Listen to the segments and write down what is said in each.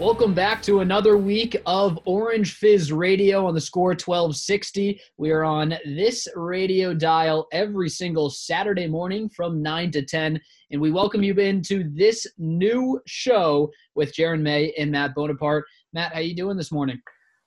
Welcome back to another week of Orange Fizz Radio on the score 1260. We are on this radio dial every single Saturday morning from 9 to 10. And we welcome you into this new show with Jaron May and Matt Bonaparte. Matt, how you doing this morning?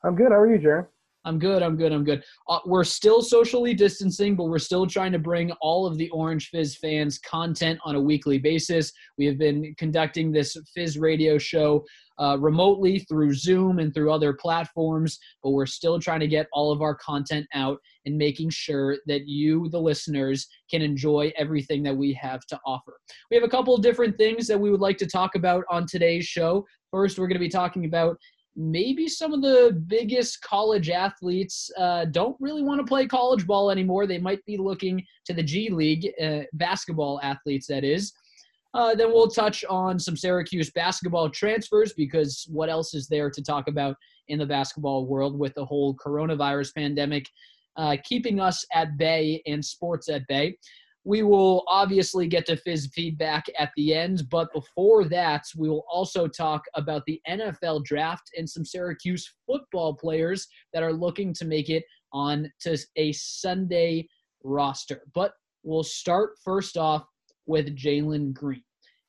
I'm good. How are you, Jaron? I'm good. I'm good. I'm good. Uh, we're still socially distancing, but we're still trying to bring all of the Orange Fizz fans content on a weekly basis. We have been conducting this Fizz radio show uh, remotely through Zoom and through other platforms, but we're still trying to get all of our content out and making sure that you, the listeners, can enjoy everything that we have to offer. We have a couple of different things that we would like to talk about on today's show. First, we're going to be talking about maybe some of the biggest college athletes uh, don't really want to play college ball anymore. They might be looking to the G League, uh, basketball athletes, that is. Uh, then we'll touch on some Syracuse basketball transfers because what else is there to talk about in the basketball world with the whole coronavirus pandemic uh, keeping us at bay and sports at bay? We will obviously get to Fizz feedback at the end, but before that, we will also talk about the NFL draft and some Syracuse football players that are looking to make it on to a Sunday roster. But we'll start first off with Jalen Green.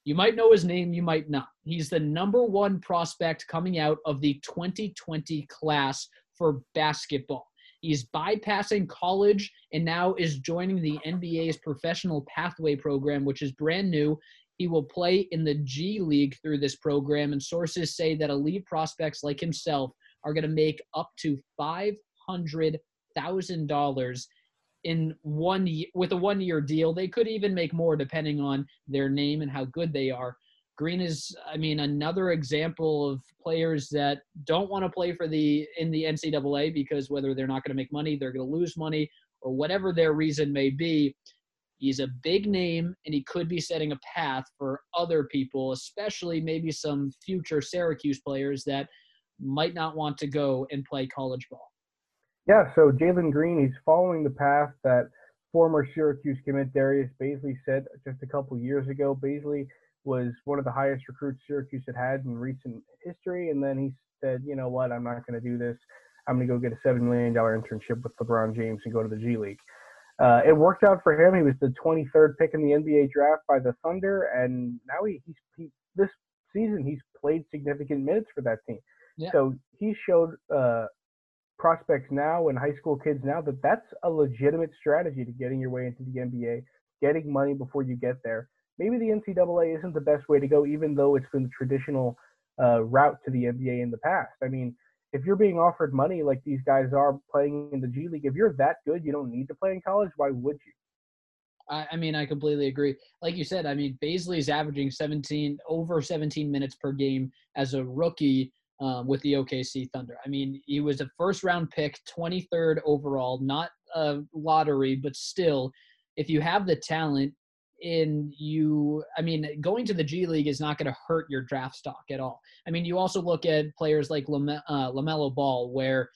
You might know his name, you might not. He's the number one prospect coming out of the 2020 class for basketball. He's bypassing college and now is joining the NBA's professional pathway program, which is brand new. He will play in the G League through this program, and sources say that elite prospects like himself are going to make up to five hundred thousand dollars in one with a one year deal. They could even make more depending on their name and how good they are. Green is, I mean, another example of players that don't want to play for the in the NCAA because whether they're not going to make money, they're going to lose money, or whatever their reason may be. He's a big name, and he could be setting a path for other people, especially maybe some future Syracuse players that might not want to go and play college ball. Yeah, so Jalen Green, he's following the path that former Syracuse commit Darius Bazley set just a couple years ago. Bazley was one of the highest recruits Syracuse had had in recent history. And then he said, you know what, I'm not going to do this. I'm going to go get a $7 million internship with LeBron James and go to the G League. Uh, it worked out for him. He was the 23rd pick in the NBA draft by the Thunder, and now he, he's he, this season he's played significant minutes for that team. Yeah. So he showed uh, prospects now and high school kids now that that's a legitimate strategy to getting your way into the NBA, getting money before you get there maybe the NCAA isn't the best way to go, even though it's been the traditional uh, route to the NBA in the past. I mean, if you're being offered money like these guys are playing in the G League, if you're that good, you don't need to play in college. Why would you? I, mean, I completely agree. Like you said, I mean, Bazley is averaging 17 over 17 minutes per game as a rookie um, with the OKC Thunder. I mean, he was a first round pick, 23rd overall, not a lottery, but still, if you have the talent, in you i mean going to the g league is not going to hurt your draft stock at all i mean you also look at players like Lame- uh, LaMelo Ball where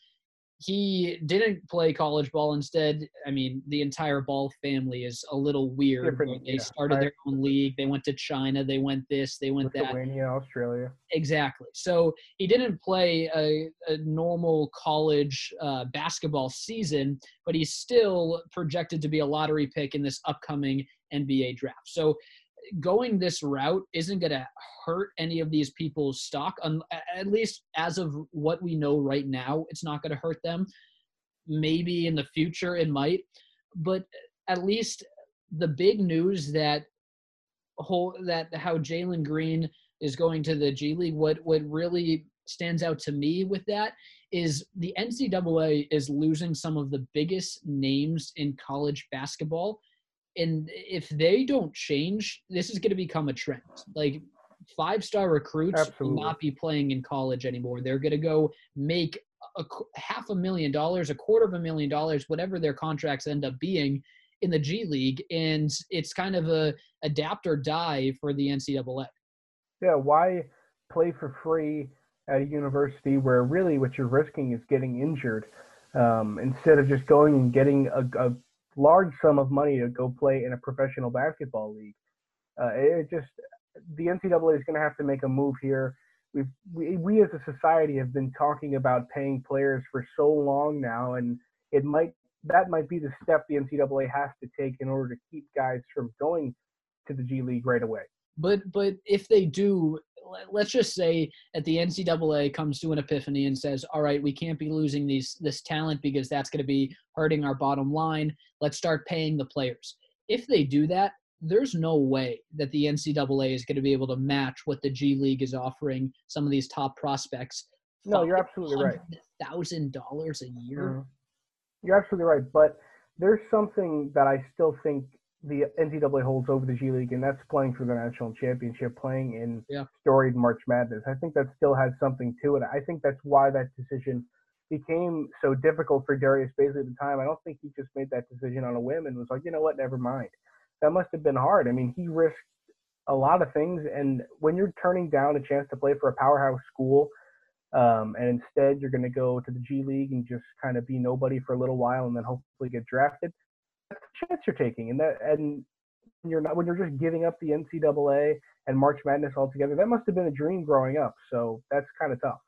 he didn't play college ball. Instead, I mean, the entire Ball family is a little weird. Different, they yeah. started their own league. They went to China. They went this. They went that. Lithuania, Australia. Exactly. So he didn't play a, a normal college uh, basketball season, but he's still projected to be a lottery pick in this upcoming NBA draft. So going this route isn't going to hurt any of these people's stock at least as of what we know right now it's not going to hurt them. Maybe in the future it might but at least the big news that whole that how Jalen Green is going to the G League what what really stands out to me with that is the NCAA is losing some of the biggest names in college basketball and if they don't change, this is going to become a trend. Like five star recruits Absolutely. will not be playing in college anymore. They're going to go make a, half a million dollars, a quarter of a million dollars, whatever their contracts end up being, in the G League, and it's kind of a adapt or die for the NCAA. Yeah, why play for free at a university where really what you're risking is getting injured um, instead of just going and getting a, a, large sum of money to go play in a professional basketball league? Uh, it just the NCAA is going to have to make a move here. We've, we we as a society have been talking about paying players for so long now, and it might that might be the step the NCAA has to take in order to keep guys from going to the G League right away. But but if they do, let's just say that the NCAA comes to an epiphany and says, "All right, we can't be losing these this talent because that's going to be hurting our bottom line. Let's start paying the players." If they do that, there's no way that the NCAA is going to be able to match what the G League is offering some of these top prospects. No, you're absolutely right. Thousand dollars a year. Mm-hmm. You're absolutely right, but there's something that I still think the NCAA holds over the G League, and that's playing for the national championship, playing in yeah. storied March Madness. I think that still has something to it. I think that's why that decision became so difficult for Darius Bazley at the time. I don't think he just made that decision on a whim and was like, you know what, never mind. That must have been hard. I mean, he risked a lot of things, and when you're turning down a chance to play for a powerhouse school, um, and instead you're going to go to the G League and just kind of be nobody for a little while and then hopefully get drafted the chance you're taking, and that and you're not when you're just giving up the NCAA and March Madness altogether. That must have been a dream growing up. So that's kind of tough.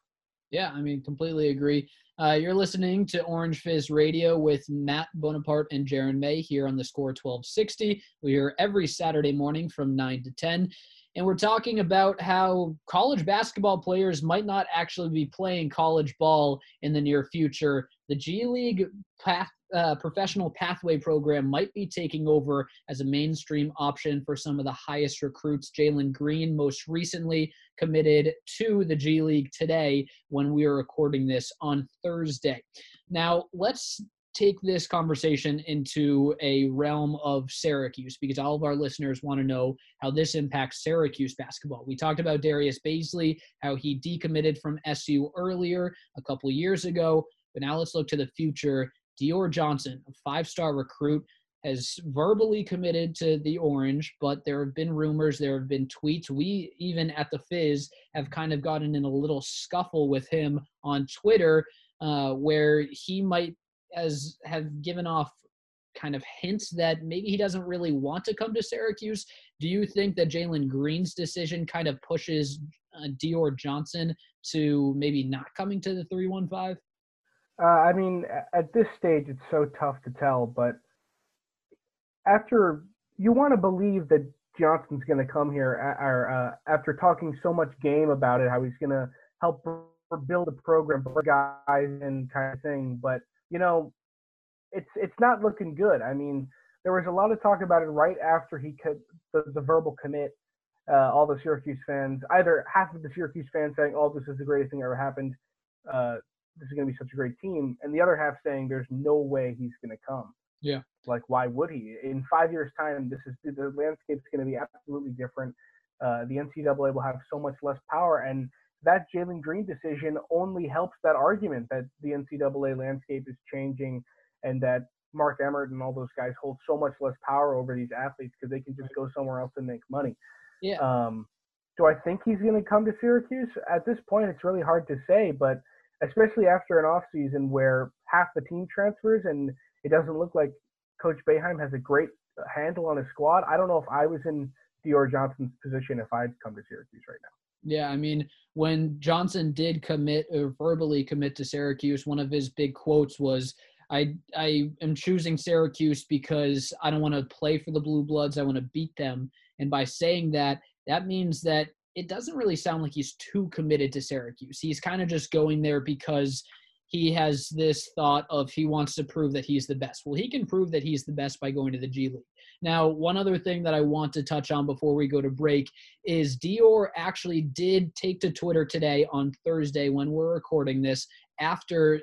Yeah, I mean, completely agree. Uh, you're listening to Orange Fizz Radio with Matt Bonaparte and Jaron May here on the Score 1260. We're every Saturday morning from 9 to 10. And we're talking about how college basketball players might not actually be playing college ball in the near future. The G League path uh, professional pathway program might be taking over as a mainstream option for some of the highest recruits. Jalen Green most recently committed to the G League today when we are recording this on Thursday. Now, let's take this conversation into a realm of Syracuse because all of our listeners want to know how this impacts Syracuse basketball. We talked about Darius Bazley, how he decommitted from SU earlier a couple years ago, but now let's look to the future Dior Johnson, a five star recruit, has verbally committed to the Orange, but there have been rumors, there have been tweets. We, even at the Fizz, have kind of gotten in a little scuffle with him on Twitter uh, where he might as have given off kind of hints that maybe he doesn't really want to come to Syracuse. Do you think that Jalen Green's decision kind of pushes uh, Dior Johnson to maybe not coming to the 315? Uh, I mean, at this stage, it's so tough to tell. But after you want to believe that Johnson's going to come here, or uh, after talking so much game about it, how he's going to help build a program for guys and kind of thing. But you know, it's it's not looking good. I mean, there was a lot of talk about it right after he could the, the verbal commit. Uh, all the Syracuse fans, either half of the Syracuse fans saying, "Oh, this is the greatest thing ever happened," uh, this is going to be such a great team, and the other half saying there's no way he's going to come. Yeah. Like, why would he? In five years' time, this is the landscape's going to be absolutely different. Uh, the NCAA will have so much less power, and that Jalen Green decision only helps that argument that the NCAA landscape is changing, and that Mark Emmert and all those guys hold so much less power over these athletes because they can just go somewhere else and make money. Yeah. Um, do I think he's going to come to Syracuse? At this point, it's really hard to say, but especially after an off season where half the team transfers and it doesn't look like Coach Boeheim has a great handle on his squad. I don't know if I was in Dior Johnson's position if I'd come to Syracuse right now. Yeah, I mean, when Johnson did commit or verbally commit to Syracuse, one of his big quotes was, I I am choosing Syracuse because I don't want to play for the Blue Bloods. I want to beat them. And by saying that, that means that it doesn't really sound like he's too committed to Syracuse. He's kind of just going there because he has this thought of he wants to prove that he's the best. Well, he can prove that he's the best by going to the G League. Now, one other thing that I want to touch on before we go to break is Dior actually did take to Twitter today on Thursday when we're recording this after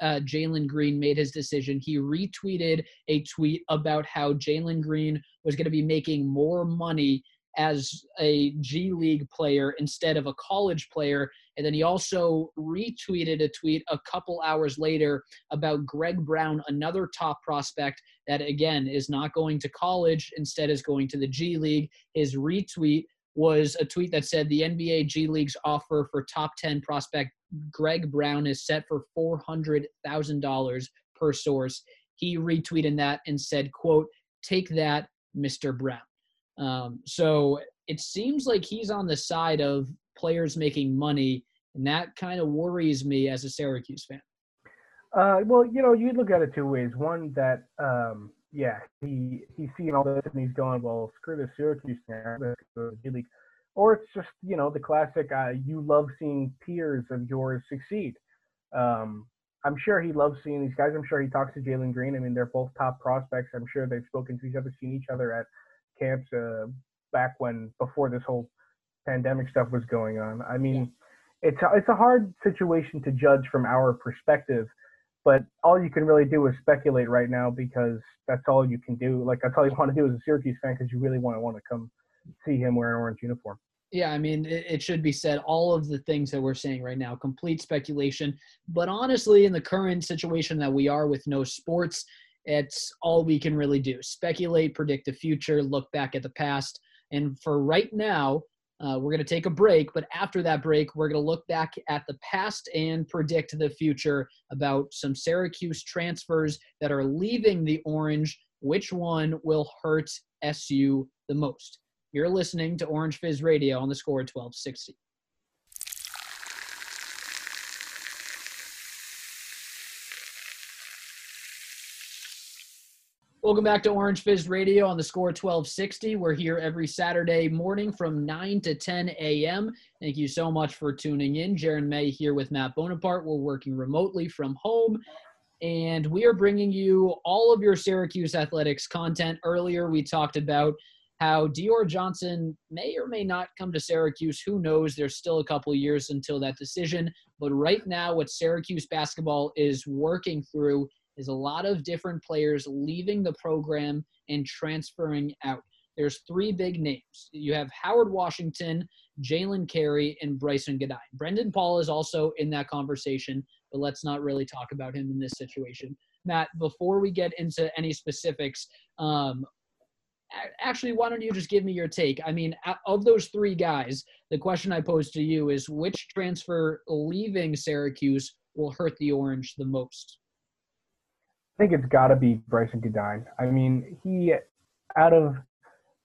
uh, Jalen Green made his decision. He retweeted a tweet about how Jalen Green was going to be making more money as a G League player instead of a college player. And then he also retweeted a tweet a couple hours later about Greg Brown, another top prospect that, again, is not going to college, instead is going to the G League. His retweet was a tweet that said the NBA G League's offer for top 10 prospect Greg Brown is set for $400,000 per source. He retweeted that and said, quote, take that, Mr. Brown. Um, so it seems like he's on the side of players making money, and that kind of worries me as a Syracuse fan. Uh, well, you know, you look at it two ways. One that, um, yeah, he he's seeing all this and he's going, well, screw the Syracuse fan, the G League, or it's just you know the classic. Uh, you love seeing peers of yours succeed. Um, I'm sure he loves seeing these guys. I'm sure he talks to Jalen Green. I mean, they're both top prospects. I'm sure they've spoken to each other, seen each other at camps uh, back when before this whole pandemic stuff was going on. I mean, it's a, it's a hard situation to judge from our perspective, but all you can really do is speculate right now because that's all you can do. Like that's all you want to do as a Syracuse fan because you really want to want to come see him wear an orange uniform. Yeah, I mean, it, it, should be said, all of the things that we're saying right now, complete speculation. But honestly, in the current situation that we are with no sports, it's all we can really do speculate, predict the future, look back at the past. And for right now, uh, we're going to take a break, but after that break, we're going to look back at the past and predict the future about some Syracuse transfers that are leaving the Orange. Which one will hurt SU the most? You're listening to Orange Fizz Radio on the score 1260. Welcome back to Orange Fizz Radio on the score 1260. We're here every Saturday morning from 9 to 10 a.m. Thank you so much for tuning in. Jaron May here with Matt Bonaparte. We're working remotely from home, and we are bringing you all of your Syracuse athletics content. Earlier, we talked about how Dior Johnson may or may not come to Syracuse. Who knows? There's still a couple years until that decision. But right now, what Syracuse basketball is working through is a lot of different players leaving the program and transferring out. There's three big names. You have Howard Washington, Jalen Carey, and Brycen Goodine. Brendan Paul is also in that conversation, but let's not really talk about him in this situation. Matt, before we get into any specifics, um, actually, why don't you just give me your take? I mean, of those three guys, the question I pose to you is which transfer leaving Syracuse will hurt the Orange the most? I think it's got to be Brycen Goodine. I mean, he, out of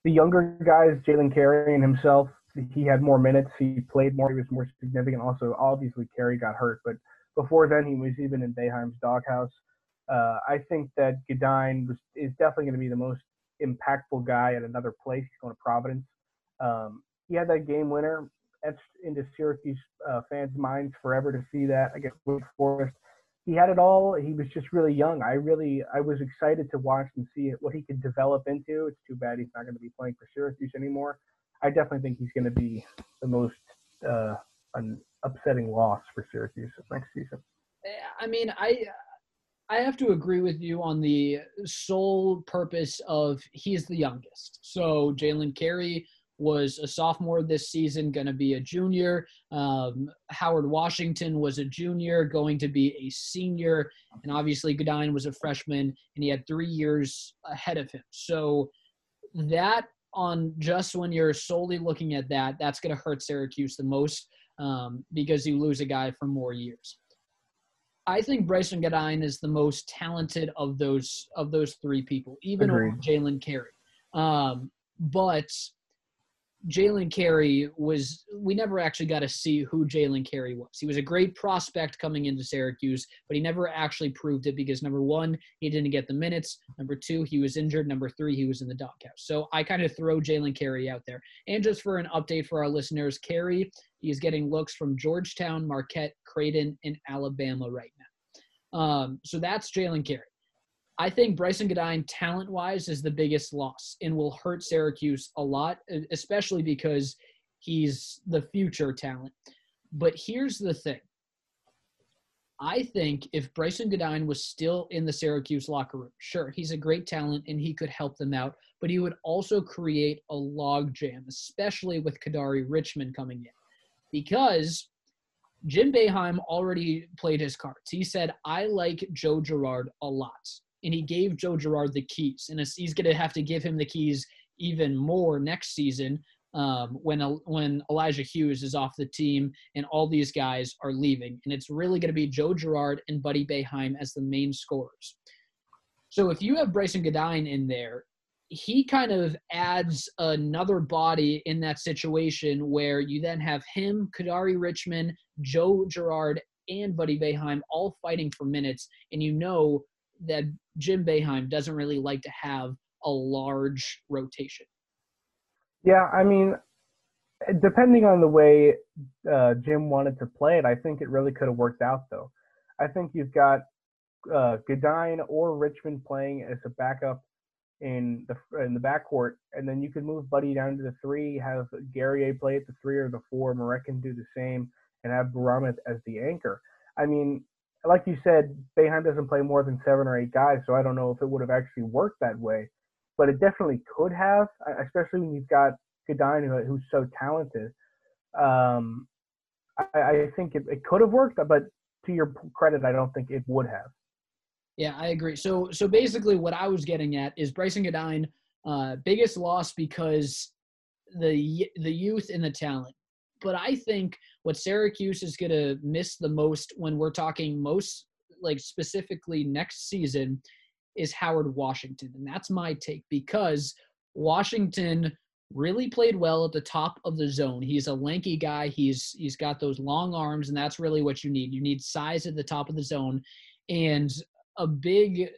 the younger guys, Jalen Carey and himself, he had more minutes. He played more. He was more significant. Also, obviously, Carey got hurt, but before then, he was even in Boeheim's doghouse. Uh, I think that Goodine was, is definitely going to be the most impactful guy at another place. He's going to Providence. Um, he had that game winner etched into Syracuse uh, fans' minds forever to see that against Wake Forest. He had it all. He was just really young. I really, I was excited to watch and see what he could develop into. It's too bad he's not going to be playing for Syracuse anymore. I definitely think he's going to be the most uh, an upsetting loss for Syracuse next season. I mean, I I have to agree with you on the sole purpose of he's the youngest. So Jalen Carey was a sophomore this season, going to be a junior. Um, Howard Washington was a junior, going to be a senior. And obviously, Goodine was a freshman, and he had three years ahead of him. So that on just when you're solely looking at that, that's going to hurt Syracuse the most um, because you lose a guy for more years. I think Brycen Goodine is the most talented of those of those three people, even over Jalen Carey. Um, but Jalen Carey was we never actually got to see who Jalen Carey was. He was a great prospect coming into Syracuse, but he never actually proved it because number one, he didn't get the minutes. Number two, he was injured. Number three, he was in the doghouse. So I kind of throw Jalen Carey out there. And just for an update for our listeners, Carey he is getting looks from Georgetown, Marquette, Creighton, and Alabama right now. Um, so that's Jalen Carey. I think Brycen Goodine, talent wise, is the biggest loss and will hurt Syracuse a lot, especially because he's the future talent. But here's the thing I think if Brycen Goodine was still in the Syracuse locker room, sure, he's a great talent and he could help them out, but he would also create a logjam, especially with Kadary Richmond coming in. Because Jim Boeheim already played his cards. He said, I like Joe Girard a lot. And he gave Joe Girard the keys. And he's going to have to give him the keys even more next season um, when when Elijah Hughes is off the team and all these guys are leaving, and it's really going to be Joe Girard and Buddy Boeheim as the main scorers. So if you have Brycen Goodine in there, he kind of adds another body in that situation where you then have him, Kadary Richmond, Joe Girard, and Buddy Boeheim all fighting for minutes, and you know that Jim Boeheim doesn't really like to have a large rotation. Yeah, I mean, depending on the way uh, Jim wanted to play it, I think it really could have worked out though. I think you've got uh, Goodine or Richmond playing as a backup in the in the backcourt, and then you could move Buddy down to the three, have Guerrier play at the three or the four, Marek can do the same, and have Bourama as the anchor. I mean, like you said, Boeheim doesn't play more than seven or eight guys, so I don't know if it would have actually worked that way but it definitely could have, especially when you've got Goodine who, who's so talented. Um, I, I, think it, it could have worked, but to your credit, I don't think it would have. Yeah, I agree. So, so basically, what I was getting at is Brycen Goodine, uh, biggest loss because the the youth and the talent. But I think what Syracuse is going to miss the most when we're talking most like specifically next season is Howard Washington. And that's my take because Washington really played well at the top of the zone. He's a lanky guy. He's he's got those long arms and that's really what you need. You need size at the top of the zone. And a big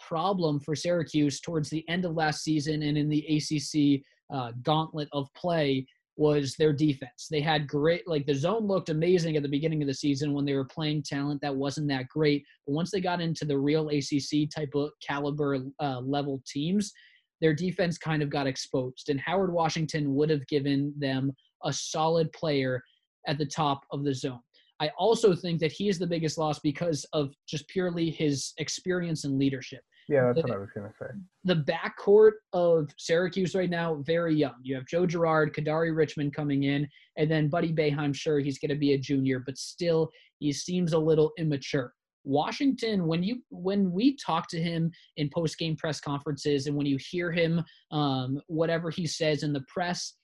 problem for Syracuse towards the end of last season and in the ACC uh, gauntlet of play was their defense. They had great, like the zone looked amazing at the beginning of the season when they were playing talent that wasn't that great. But once they got into the real ACC type of caliber uh, level teams, their defense kind of got exposed. And Howard Washington would have given them a solid player at the top of the zone. I also think that he is the biggest loss because of just purely his experience and leadership. Yeah, that's the, what I was going to say. The backcourt of Syracuse right now, very young. You have Joe Girard, Kadary Richmond coming in, and then Buddy Boeheim. Sure, he's going to be a junior, but still, he seems a little immature. Washington, when you when we talk to him in post game press conferences, and when you hear him, um, whatever he says in the press,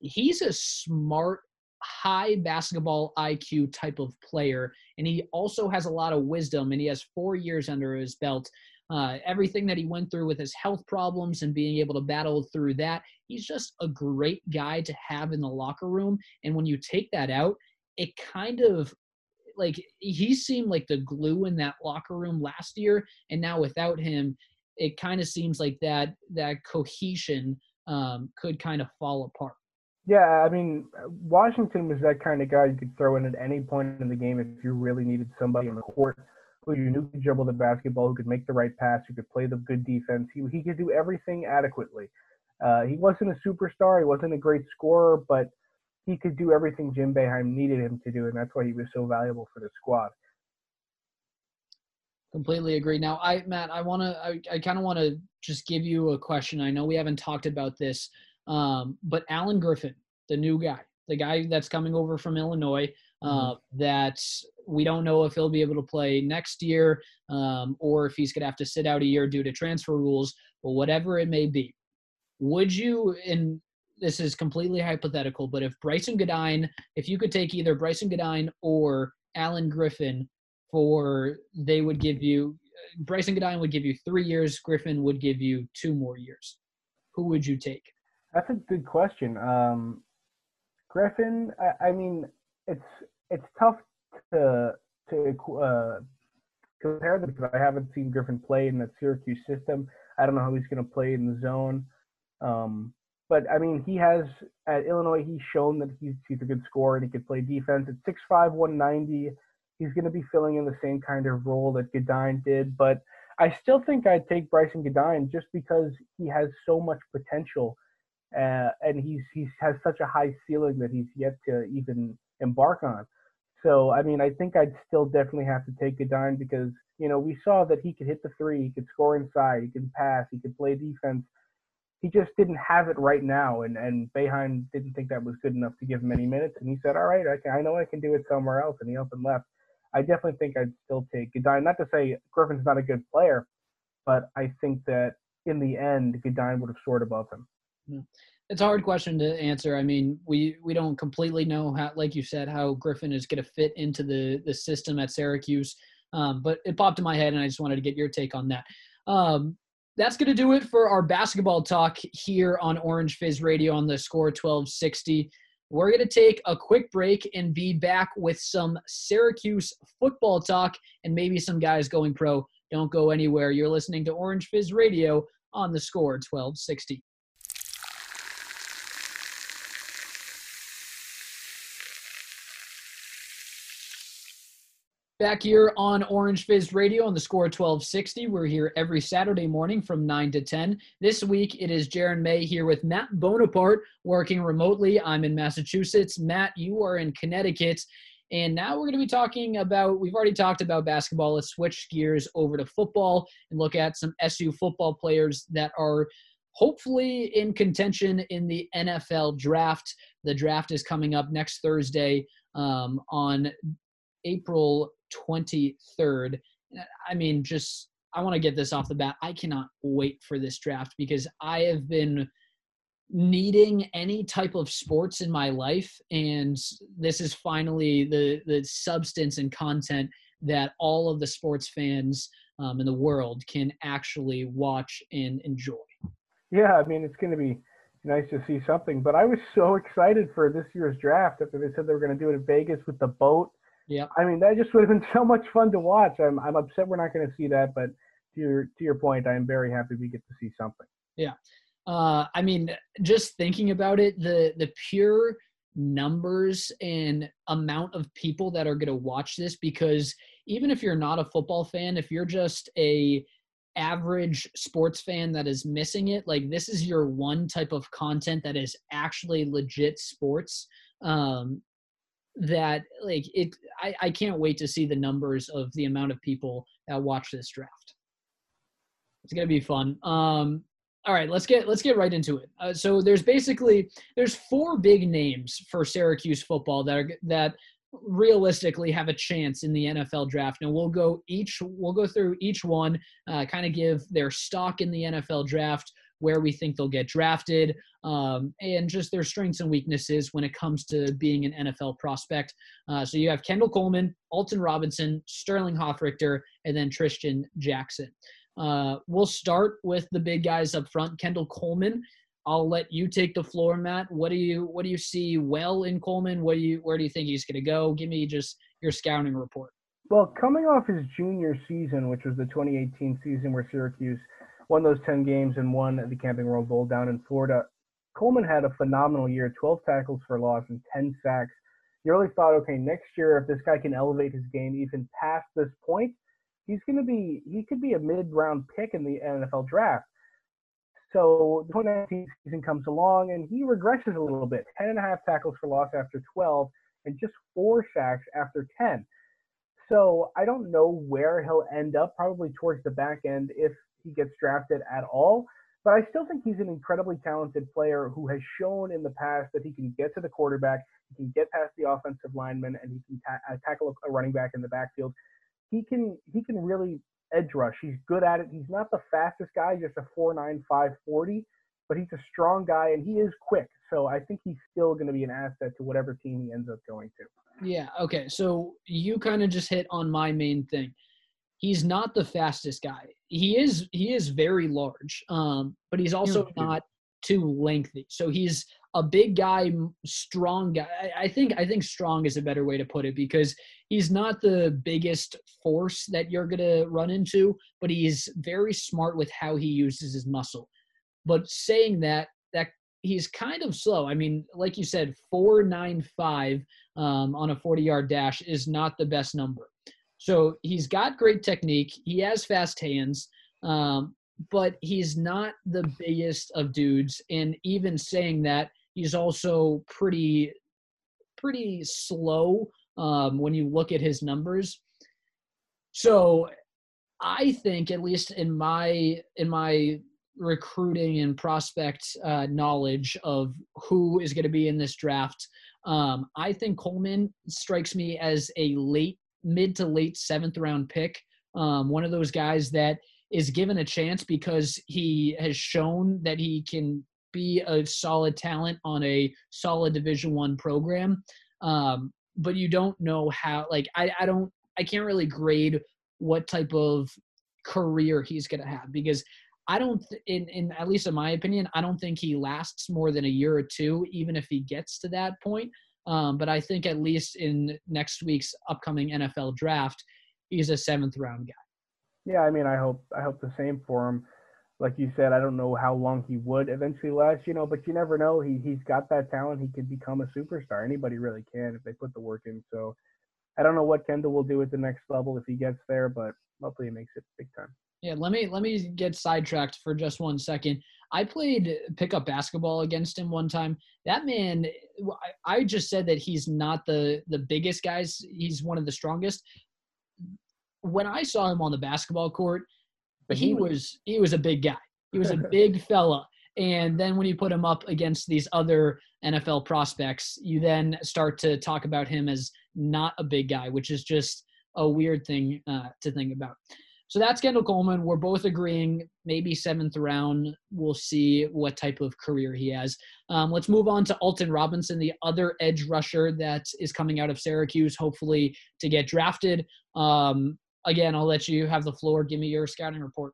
he's a smart high basketball IQ type of player. And he also has a lot of wisdom and he has four years under his belt uh, everything that he went through with his health problems and being able to battle through that. He's just a great guy to have in the locker room. And when you take that out, it kind of like he seemed like the glue in that locker room last year. And now without him, it kind of seems like that that cohesion um, could kind of fall apart. Yeah, I mean, Washington was that kind of guy you could throw in at any point in the game if you really needed somebody on the court who knew could dribble the basketball, who could make the right pass, who could play the good defense. He, he could do everything adequately. Uh, he wasn't a superstar. He wasn't a great scorer, but he could do everything Jim Boeheim needed him to do, and that's why he was so valuable for the squad. Completely agree. Now, I Matt, I want to, I, I kind of want to just give you a question. I know we haven't talked about this, um, but Alan Griffin, the new guy, the guy that's coming over from Illinois, uh, mm-hmm. that we don't know if he'll be able to play next year um, or if he's going to have to sit out a year due to transfer rules, but whatever it may be. Would you, and this is completely hypothetical, but if Brycen Goodine, if you could take either Brycen Goodine or Alan Griffin for, they would give you, Brycen Goodine would give you three years, Griffin would give you two more years. Who would you take? That's a good question. Um, Griffin, I, I mean, it's it's tough to to uh, compare them because I haven't seen Griffin play in the Syracuse system. I don't know how he's going to play in the zone. Um, but I mean, he has at Illinois. He's shown that he's he's a good scorer and he could play defense. At 6'5", 190, he's going to be filling in the same kind of role that Goodine did. But I still think I'd take Brycen Goodine just because he has so much potential, uh, and he's he's has such a high ceiling that he's yet to even embark on. So, I mean, I think I'd still definitely have to take Goodine because, you know, we saw that he could hit the three, he could score inside, he could pass, he could play defense. He just didn't have it right now, and and Boeheim didn't think that was good enough to give him any minutes, and he said, "All right, I, can, I know I can do it somewhere else," and he up and left. I definitely think I'd still take Goodine. Not to say Griffin's not a good player, but I think that in the end, Goodine would have soared above him. Hmm. It's a hard question to answer. I mean, we we don't completely know how, like you said, how Griffin is going to fit into the the system at Syracuse. Um, but it popped in my head, and I just wanted to get your take on that. Um, that's going to do it for our basketball talk here on Orange Fizz Radio on the score 1260. We're going to take a quick break and be back with some Syracuse football talk and maybe some guys going pro. Don't go anywhere. You're listening to Orange Fizz Radio on the score 1260. Back here on Orange Fizz Radio on the score 1260. We're here every Saturday morning from 9 to 10. This week it is Jaron May here with Matt Bonaparte working remotely. I'm in Massachusetts. Matt, you are in Connecticut. And now we're going to be talking about, we've already talked about basketball. Let's switch gears over to football and look at some SU football players that are hopefully in contention in the NFL draft. The draft is coming up next Thursday um, on April 23rd. I mean, just I want to get this off the bat. I cannot wait for this draft because I have been needing any type of sports in my life and this is finally the the substance and content that all of the sports fans um, in the world can actually watch and enjoy yeah i mean it's going to be nice to see something but i was so excited for this year's draft after they said they were going to do it in vegas with the boat yeah. I mean, that just would have been so much fun to watch. I'm I'm upset we're not going to see that, but to your to your point, I'm very happy we get to see something. Yeah. Uh, I mean, just thinking about it, the the pure numbers and amount of people that are going to watch this because even if you're not a football fan if you're just a average sports fan that is missing it like this is your one type of content that is actually legit sports um, that like it I, I can't wait to see the numbers of the amount of people that watch this draft. It's gonna be fun. Um all right let's get let's get right into it. Uh, so there's basically there's four big names for syracuse football that are that realistically have a chance in the NFL draft. Now we'll go each we'll go through each one, uh, kind of give their stock in the NFL draft, where we think they'll get drafted, um, and just their strengths and weaknesses when it comes to being an NFL prospect. Uh, so you have Kendall Coleman, Alton Robinson, Sterling Hofrichter, and then Tristan Jackson. Uh, we'll start with the big guys up front. Kendall Coleman. I'll let you take the floor, Matt. What do you what do you see well in Coleman? What do you where do you think he's going to go? Give me just your scouting report. Well, coming off his junior season, which was the 2018 season where Syracuse won those 10 games and won the Camping World Bowl down in Florida. Coleman had a phenomenal year 12 tackles for loss and 10 sacks. You really thought, okay, next year, if this guy can elevate his game even past this point, he's going to be, he could be a mid round pick in the NFL draft. So the 2019 season comes along and he regresses a little bit 10 and a half tackles for loss after 12 and just four sacks after 10. So I don't know where he'll end up, probably towards the back end if he gets drafted at all. But I still think he's an incredibly talented player who has shown in the past that he can get to the quarterback, he can get past the offensive lineman, and he can ta- uh, tackle a running back in the backfield. He can he can really edge rush. He's good at it. He's not the fastest guy, just a 4.9, 5.40, but he's a strong guy and he is quick. So I think he's still going to be an asset to whatever team he ends up going to. Yeah. Okay. So you kind of just hit on my main thing he's not the fastest guy. He is he is very large, um, but he's also not too lengthy. So he's a big guy, strong guy. I think I think strong is a better way to put it because he's not the biggest force that you're gonna run into, but he's very smart with how he uses his muscle. But saying that, that he's kind of slow. I mean, like you said, four nine five um, on a forty yard dash is not the best number. So he's got great technique. He has fast hands, um, but he's not the biggest of dudes. And even saying that, he's also pretty, pretty slow um, when you look at his numbers. So I think, at least in my in my recruiting and prospect uh, knowledge of who is going to be in this draft, um, I think Coleman strikes me as a late, mid to late seventh round pick. Um, one of those guys that is given a chance because he has shown that he can be a solid talent on a solid Division One program. Um, but you don't know how. Like I, I don't, I can't really grade what type of career he's going to have because I don't, in, in at least in my opinion, I don't think he lasts more than a year or two, even if he gets to that point. Um, but I think at least in next week's upcoming NFL draft, he's a seventh round guy. Yeah, I mean, I hope I hope the same for him. Like you said, I don't know how long he would eventually last, you know, but you never know. He he's got that talent. He could become a superstar. Anybody really can if they put the work in. So I don't know what Kendall will do at the next level if he gets there, but hopefully he makes it big time. Yeah, let me let me get sidetracked for just one second. I played pickup basketball against him one time. That man, I just said that he's not the the biggest guys. He's one of the strongest. When I saw him on the basketball court, but he was he was a big guy. He was a big fella. And then when you put him up against these other NFL prospects, you then start to talk about him as not a big guy, which is just a weird thing uh, to think about. So that's Kendall Coleman. We're both agreeing maybe seventh round. We'll see what type of career he has. Um, let's move on to Alton Robinson, the other edge rusher that is coming out of Syracuse, hopefully to get drafted. Um, again, I'll let you have the floor. Give me your scouting report.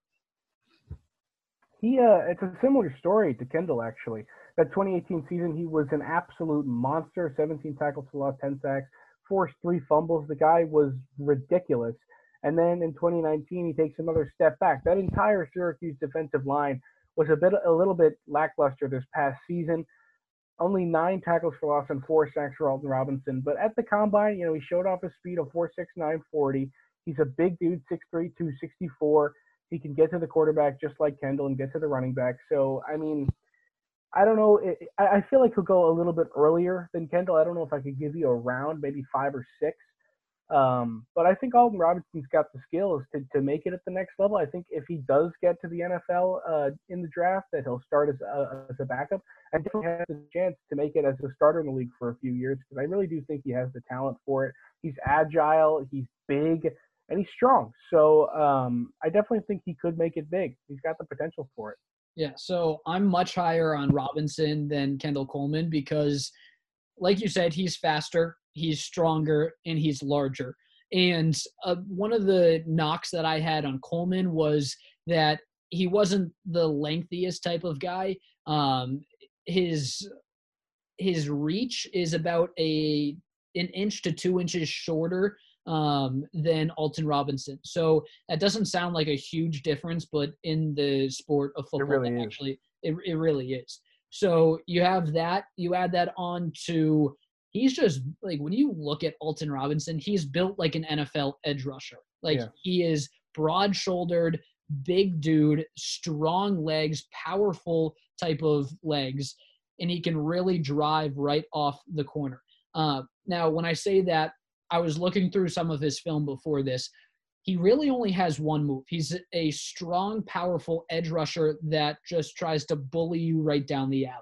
He, uh, it's a similar story to Kendall actually. That 2018 season, he was an absolute monster. 17 tackles for loss, 10 sacks, forced three fumbles. The guy was ridiculous. And then in 2019, he takes another step back. That entire Syracuse defensive line was a bit, a little bit lackluster this past season. Only nine tackles for loss and four sacks for Alton Robinson. But at the combine, you know, he showed off his speed of 4.69 40. He's a big dude, 6'3", 264. He can get to the quarterback just like Kendall and get to the running back. So, I mean, I don't know. I feel like he'll go a little bit earlier than Kendall. I don't know if I could give you a round, maybe five or six. Um, but I think Alton Robinson's got the skills to, to make it at the next level. I think if he does get to the NFL uh, in the draft, that he'll start as a, as a backup and definitely has a chance to make it as a starter in the league for a few years because I really do think he has the talent for it. He's agile, he's big, and he's strong. So um, I definitely think he could make it big. He's got the potential for it. Yeah, so I'm much higher on Robinson than Kendall Coleman because, like you said, he's faster he's stronger, and he's larger. And uh, one of the knocks that I had on Coleman was that he wasn't the lengthiest type of guy. Um, his his reach is about a an inch to two inches shorter um, than Alton Robinson. So that doesn't sound like a huge difference, but in the sport of football, it really actually, it, it really is. So you have that. You add that on to he's just like when you look at Alton Robinson, he's built like an NFL edge rusher. Like yeah. he is broad shouldered, big dude, strong legs, powerful type of legs, and he can really drive right off the corner. Uh, now, when I say that, I was looking through some of his film before this. He really only has one move. He's a strong, powerful edge rusher that just tries to bully you right down the alley.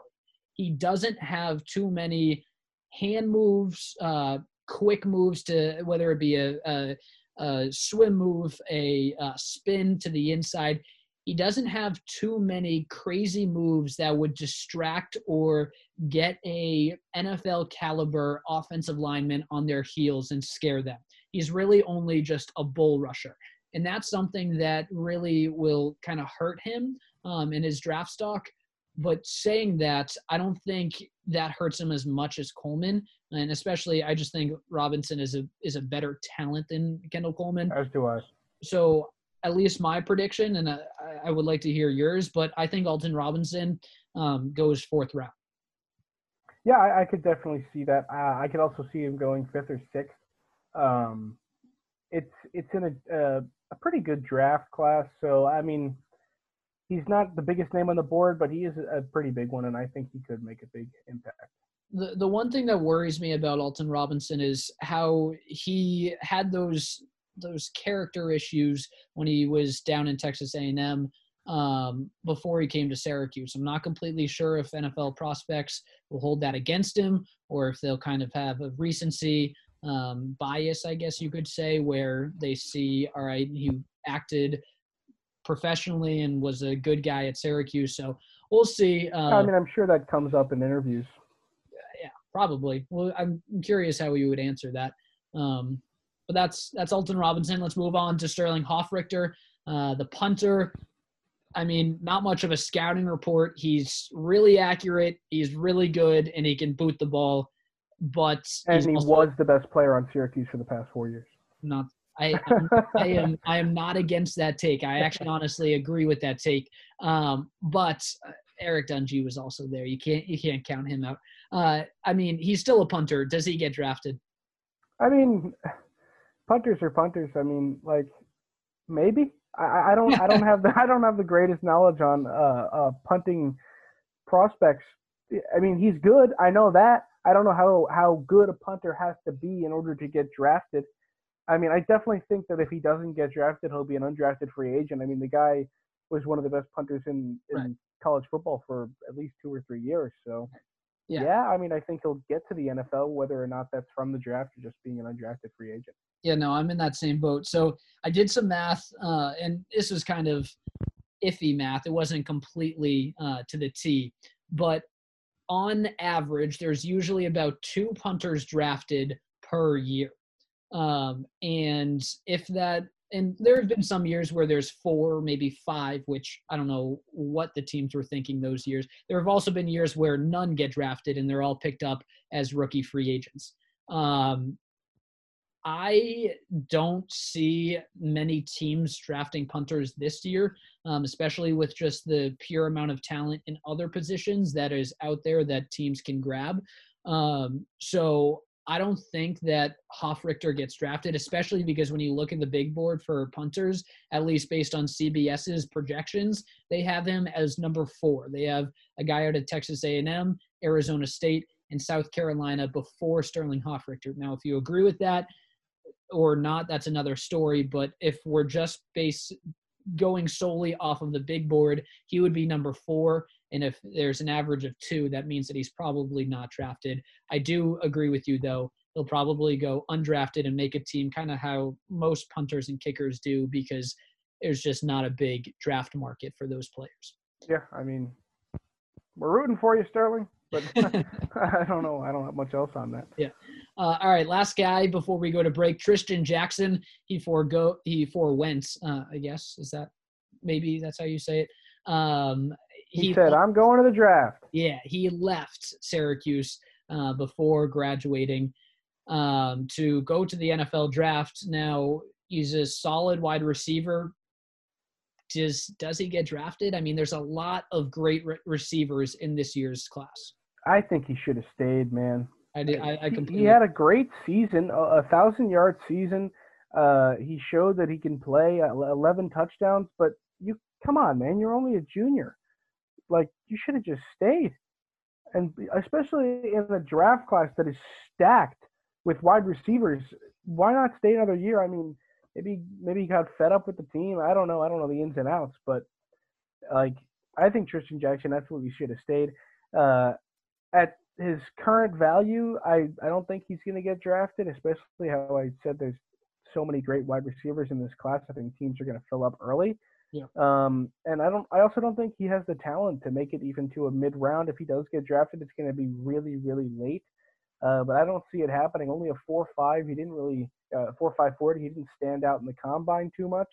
He doesn't have too many hand moves, uh, quick moves to whether it be a, a, a swim move, a, a spin to the inside. He doesn't have too many crazy moves that would distract or get a NFL caliber offensive lineman on their heels and scare them. He's really only just a bull rusher. And that's something that really will kind of hurt him um, in his draft stock but saying that, I don't think that hurts him as much as Coleman, and especially I just think Robinson is a is a better talent than Kendall Coleman. As do I. So at least my prediction, and I, I would like to hear yours, but I think Alton Robinson um, goes fourth round. Yeah, I, I could definitely see that. Uh, I could also see him going fifth or sixth. Um, it's it's in a, a a pretty good draft class, so I mean he's not the biggest name on the board, but he is a pretty big one, and I think he could make a big impact. the the one thing that worries me about Alton Robinson is how he had those those character issues when he was down in Texas A&M um, before he came to Syracuse. I'm not completely sure if NFL prospects will hold that against him or if they'll kind of have a recency um, bias, I guess you could say, where they see, all right, he acted professionally and was a good guy at Syracuse. So we'll see. Uh, I mean, I'm sure that comes up in interviews. Yeah, probably. Well, I'm curious how you would answer that. Um, but that's that's Alton Robinson. Let's move on to Sterling Hofrichter, uh, the punter. I mean, not much of a scouting report. He's really accurate. He's really good, and he can boot the ball. But and he was the best player on Syracuse for the past four years. Not, I, I'm, I am, not against that take. I actually honestly agree with that take. Um, but uh, Eric Dungey was also there. You can't, you can't count him out. Uh, I mean, he's still a punter. Does he get drafted? I mean, punters are punters. I mean, like maybe I, I don't I don't have the I don't have the greatest knowledge on uh, uh, punting prospects. I mean, he's good. I know that. I don't know how how good a punter has to be in order to get drafted. I mean, I definitely think that if he doesn't get drafted, he'll be an undrafted free agent. I mean, the guy was one of the best punters in, in right. college football for at least two or three years. So yeah. yeah, I mean, I think he'll get to the NFL, whether or not that's from the draft or just being an undrafted free agent. Yeah, no, I'm in that same boat. So I did some math, uh, and this was kind of iffy math. It wasn't completely uh, to the T, but on average, there's usually about two punters drafted per year. Um, and if that and there have been some years where there's four, maybe five, which I don't know what the teams were thinking those years. There have also been years where none get drafted and they're all picked up as rookie free agents. Um, I don't see many teams drafting punters this year, um, especially with just the pure amount of talent in other positions that is out there that teams can grab. Um, so I don't think that Hofrichter gets drafted, especially because when you look at the big board for punters, at least based on CBS's projections, they have him as number four. They have a guy out of Texas A&M, Arizona State, and South Carolina before Sterling Hofrichter. Now, if you agree with that or not, that's another story. But if we're just base going solely off of the big board, he would be number four. And if there's an average of two, that means that he's probably not drafted. I do agree with you, though. He'll probably go undrafted and make a team kind of how most punters and kickers do because there's just not a big draft market for those players. Yeah, I mean, we're rooting for you, Sterling, but I don't know. I don't have much else on that. Yeah. Uh, all right, last guy before we go to break. Trishton Jackson. He forego he forewent. Uh, I guess is that maybe that's how you say it. Um, he, he said, "I'm going to the draft." Yeah, he left Syracuse uh, before graduating um, to go to the NFL draft. Now he's a solid wide receiver. Does does he get drafted? I mean, there's a lot of great re- receivers in this year's class. I think he should have stayed, man. I did. I, I completely. He had a great season, a, a thousand yard season. Uh, he showed that he can play 11 touchdowns, but you come on, man, you're only a junior like you should have just stayed. And especially in a draft class that is stacked with wide receivers, why not stay another year? I mean, maybe maybe he got fed up with the team. I don't know. I don't know the ins and outs, but like I think Trishton Jackson absolutely should have stayed. Uh, at his current value, I I don't think he's going to get drafted, especially how I said there's so many great wide receivers in this class. I think teams are going to fill up early. Yeah. Um, and I don't. I also don't think he has the talent to make it even to a mid round. If he does get drafted, it's going to be really, really late. Uh, but I don't see it happening. Only a four five. He didn't really uh, four five forty. He didn't stand out in the combine too much.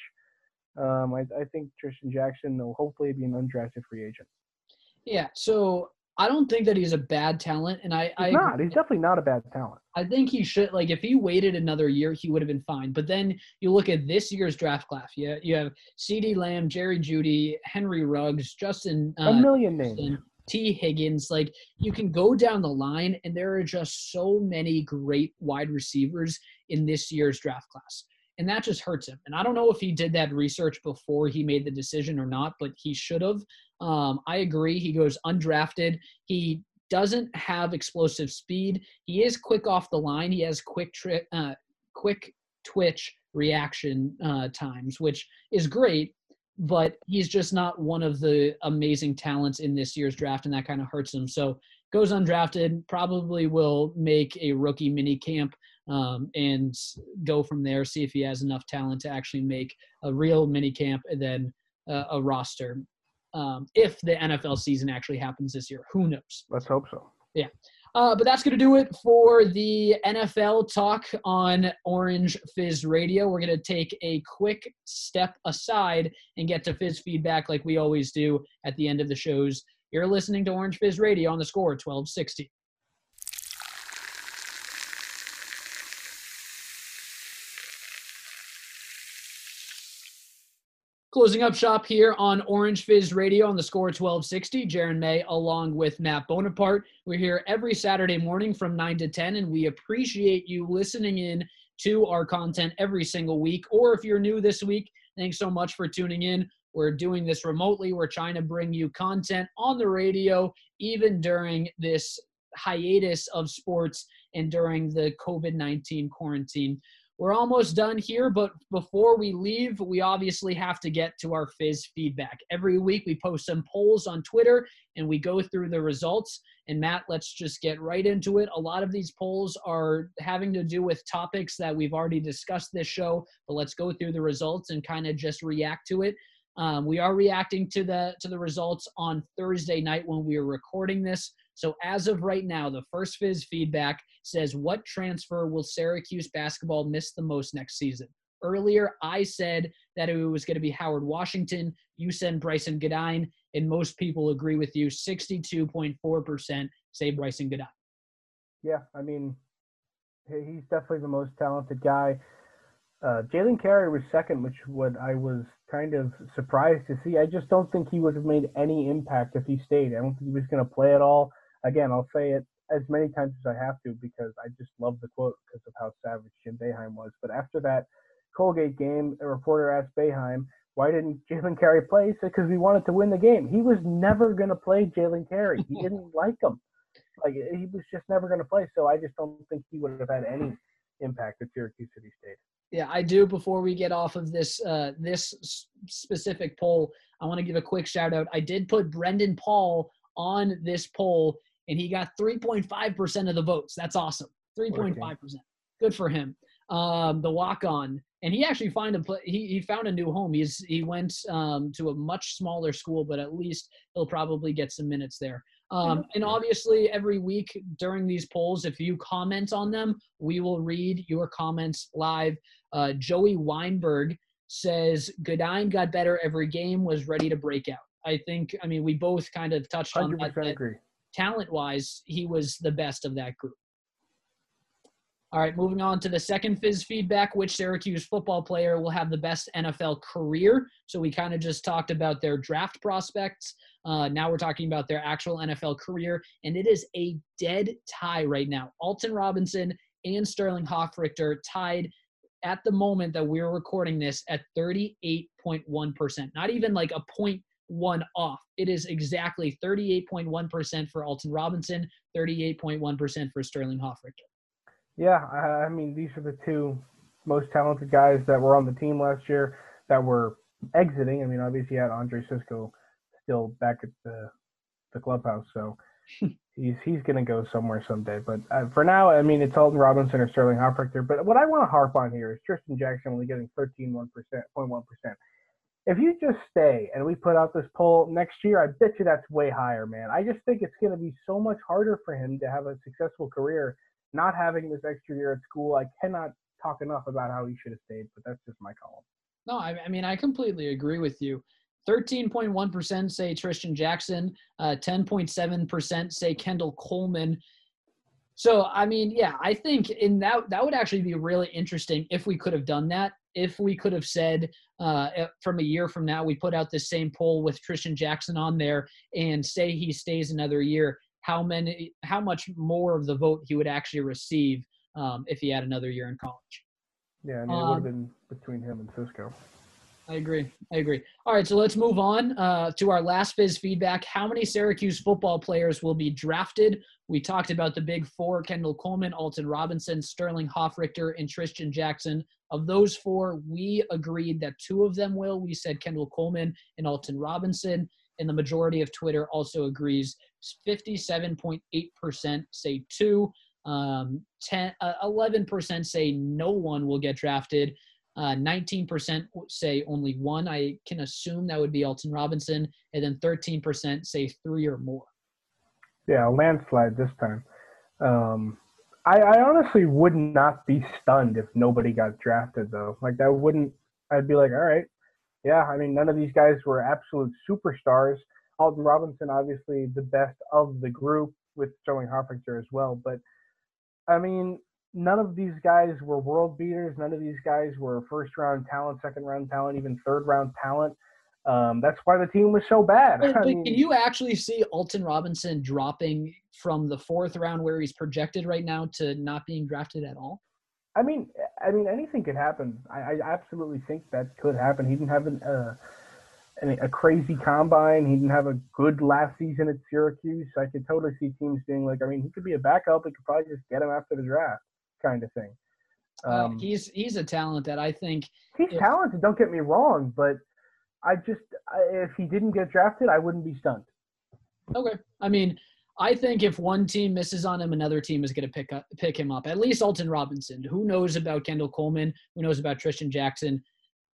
Um, I, I think Trishton Jackson will hopefully be an undrafted free agent. Yeah. So I don't think that he's a bad talent, and I he's I, not. He's definitely not a bad talent. I think he should like if he waited another year, he would have been fine. But then you look at this year's draft class. Yeah, you have CeeDee Lamb, Jerry Jeudy, Henry Ruggs, Justin. Uh, a million names. Tee Higgins. Like you can go down the line, and there are just so many great wide receivers in this year's draft class. And that just hurts him. And I don't know if he did that research before he made the decision or not, but he should have. Um, I agree. He goes undrafted. He doesn't have explosive speed. He is quick off the line. He has quick tri- uh, quick twitch reaction uh, times, which is great. But he's just not one of the amazing talents in this year's draft, and that kind of hurts him. So goes undrafted. Probably will make a rookie mini camp um, and go from there. See if he has enough talent to actually make a real mini camp and then uh, a roster. Um, if the NFL season actually happens this year, who knows? Let's hope so. Yeah. Uh, but that's going to do it for the NFL talk on Orange Fizz Radio. We're going to take a quick step aside and get to Fizz feedback like we always do at the end of the shows. You're listening to Orange Fizz Radio on the score 1260. Closing up shop here on Orange Fizz Radio on the score 1260. Jaron May along with Matt Bonaparte. We're here every Saturday morning from 9 to 10, and we appreciate you listening in to our content every single week. Or if you're new this week, thanks so much for tuning in. We're doing this remotely. We're trying to bring you content on the radio, even during this hiatus of sports and during the COVID 19 quarantine. We're almost done here, but before we leave, we obviously have to get to our Fizz feedback. Every week we post some polls on Twitter and we go through the results. And Matt, let's just get right into it. A lot of these polls are having to do with topics that we've already discussed this show, but let's go through the results and kind of just react to it. Um, we are reacting to the to the results on Thursday night when we are recording this. So as of right now, the first Fizz feedback says, "What transfer will Syracuse basketball miss the most next season?" Earlier, I said that it was going to be Howard Washington. You said Brycen Goodine, and most people agree with you. Sixty-two point four percent say Brycen Goodine. Yeah, I mean, he's definitely the most talented guy. Uh, Jalen Carey was second, which what I was kind of surprised to see. I just don't think he would have made any impact if he stayed. I don't think he was going to play at all. Again, I'll say it as many times as I have to because I just love the quote because of how savage Jim Boeheim was. But after that Colgate game, a reporter asked Boeheim, why didn't Jalen Carey play? He said, because we wanted to win the game. He was never going to play Jalen Carey. He didn't like him. Like he was just never going to play. So I just don't think he would have had any impact at Syracuse City State. Yeah, I do. Before we get off of this uh, this specific poll, I want to give a quick shout out. I did put Brendan Paul on this poll, and he got 3.5 percent of the votes. That's awesome. 3.5 percent. Good for him. Um, the walk on, and he actually find a he he found a new home. He's he went um, to a much smaller school, but at least he'll probably get some minutes there. Um, and obviously, every week during these polls, if you comment on them, we will read your comments live. Uh, Joey Weinberg says Goodine got better every game, was ready to break out. I think, I mean, we both kind of touched on that. that Talent wise, he was the best of that group. All right, moving on to the second Fizz feedback. Which Syracuse football player will have the best NFL career? So we kind of just talked about their draft prospects. Uh, now we're talking about their actual NFL career, and it is a dead tie right now. Alton Robinson and Sterling Hofrichter tied at the moment that we're recording this at 38.1%. Not even like a point one off. It is exactly 38.1% for Alton Robinson, 38.1% for Sterling Hofrichter. Yeah, I mean, these are the two most talented guys that were on the team last year that were exiting. I mean, obviously, you had Andre Cisco still back at the the clubhouse, so he's he's gonna go somewhere someday. But uh, for now, I mean, it's Alton Robinson or Sterling Hofrichter. But what I want to harp on here is Trishton Jackson only getting 13.1 percent, 0.1 percent. If you just stay and we put out this poll next year, I bet you that's way higher, man. I just think it's going to be so much harder for him to have a successful career not having this extra year at school. I cannot talk enough about how he should have stayed, but that's just my call. No, I, I mean, I completely agree with you. 13.1% say Trishton Jackson, uh, 10.7% say Kendall Coleman. So, I mean, yeah, I think in that that would actually be really interesting if we could have done that. If we could have said uh, from a year from now, we put out the same poll with Trishton Jackson on there and say he stays another year, how many, how much more of the vote he would actually receive um, if he had another year in college. Yeah, I mean, it would have um, been between him and Cisco. I agree. I agree. All right, so let's move on uh, to our last Fizz feedback. How many Syracuse football players will be drafted? We talked about the big four Kendall Coleman, Alton Robinson, Sterling Hofrichter, and Trishton Jackson. Of those four, we agreed that two of them will. We said Kendall Coleman and Alton Robinson. And the majority of Twitter also agrees 57.8% say two, um, 10, uh, 11% say no one will get drafted. Uh, 19% say only one. I can assume that would be Alton Robinson. And then 13% say three or more. Yeah, landslide this time. Um, I, I honestly would not be stunned if nobody got drafted, though. Like, that wouldn't, I'd be like, all right. Yeah, I mean, none of these guys were absolute superstars. Alton Robinson, obviously, the best of the group with Sterling Hofrichter as well. But, I mean, none of these guys were world beaters. None of these guys were first round talent, second round talent, even third round talent. Um, that's why the team was so bad. But, but mean, can you actually see Alton Robinson dropping from the fourth round where he's projected right now to not being drafted at all? I mean, I mean, anything could happen. I, I absolutely think that could happen. He didn't have an, uh, an, a crazy combine. He didn't have a good last season at Syracuse. I could totally see teams being like, I mean, he could be a backup. We could probably just get him after the draft kind of thing. Um, uh, he's he's a talent that I think he's if, talented. Don't get me wrong, but I just if he didn't get drafted, I wouldn't be stunned. Okay, I mean, I think if one team misses on him, another team is going to pick up pick him up. At least Alton Robinson. Who knows about Kendall Coleman? Who knows about Trishton Jackson?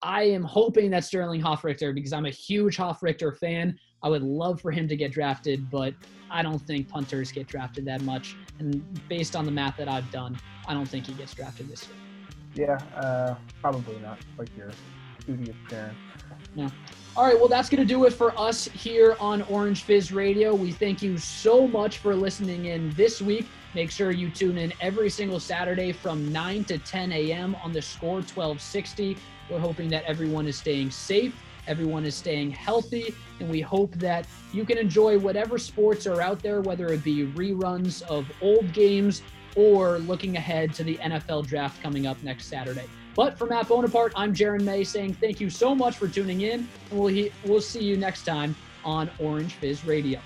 I am hoping that Sterling Hofrichter because I'm a huge Hofrichter fan. I would love for him to get drafted, but I don't think punters get drafted that much. And based on the math that I've done, I don't think he gets drafted this year. Yeah, uh, probably not. Like your of care. Yeah. All right, well, that's going to do it for us here on Orange Fizz Radio. We thank you so much for listening in this week. Make sure you tune in every single Saturday from 9 to 10 a.m. on the score 1260. We're hoping that everyone is staying safe, everyone is staying healthy, and we hope that you can enjoy whatever sports are out there, whether it be reruns of old games or looking ahead to the NFL draft coming up next Saturday. But for Matt Bonaparte, I'm Jaron May saying thank you so much for tuning in, and we'll, he- we'll see you next time on Orange Fizz Radio.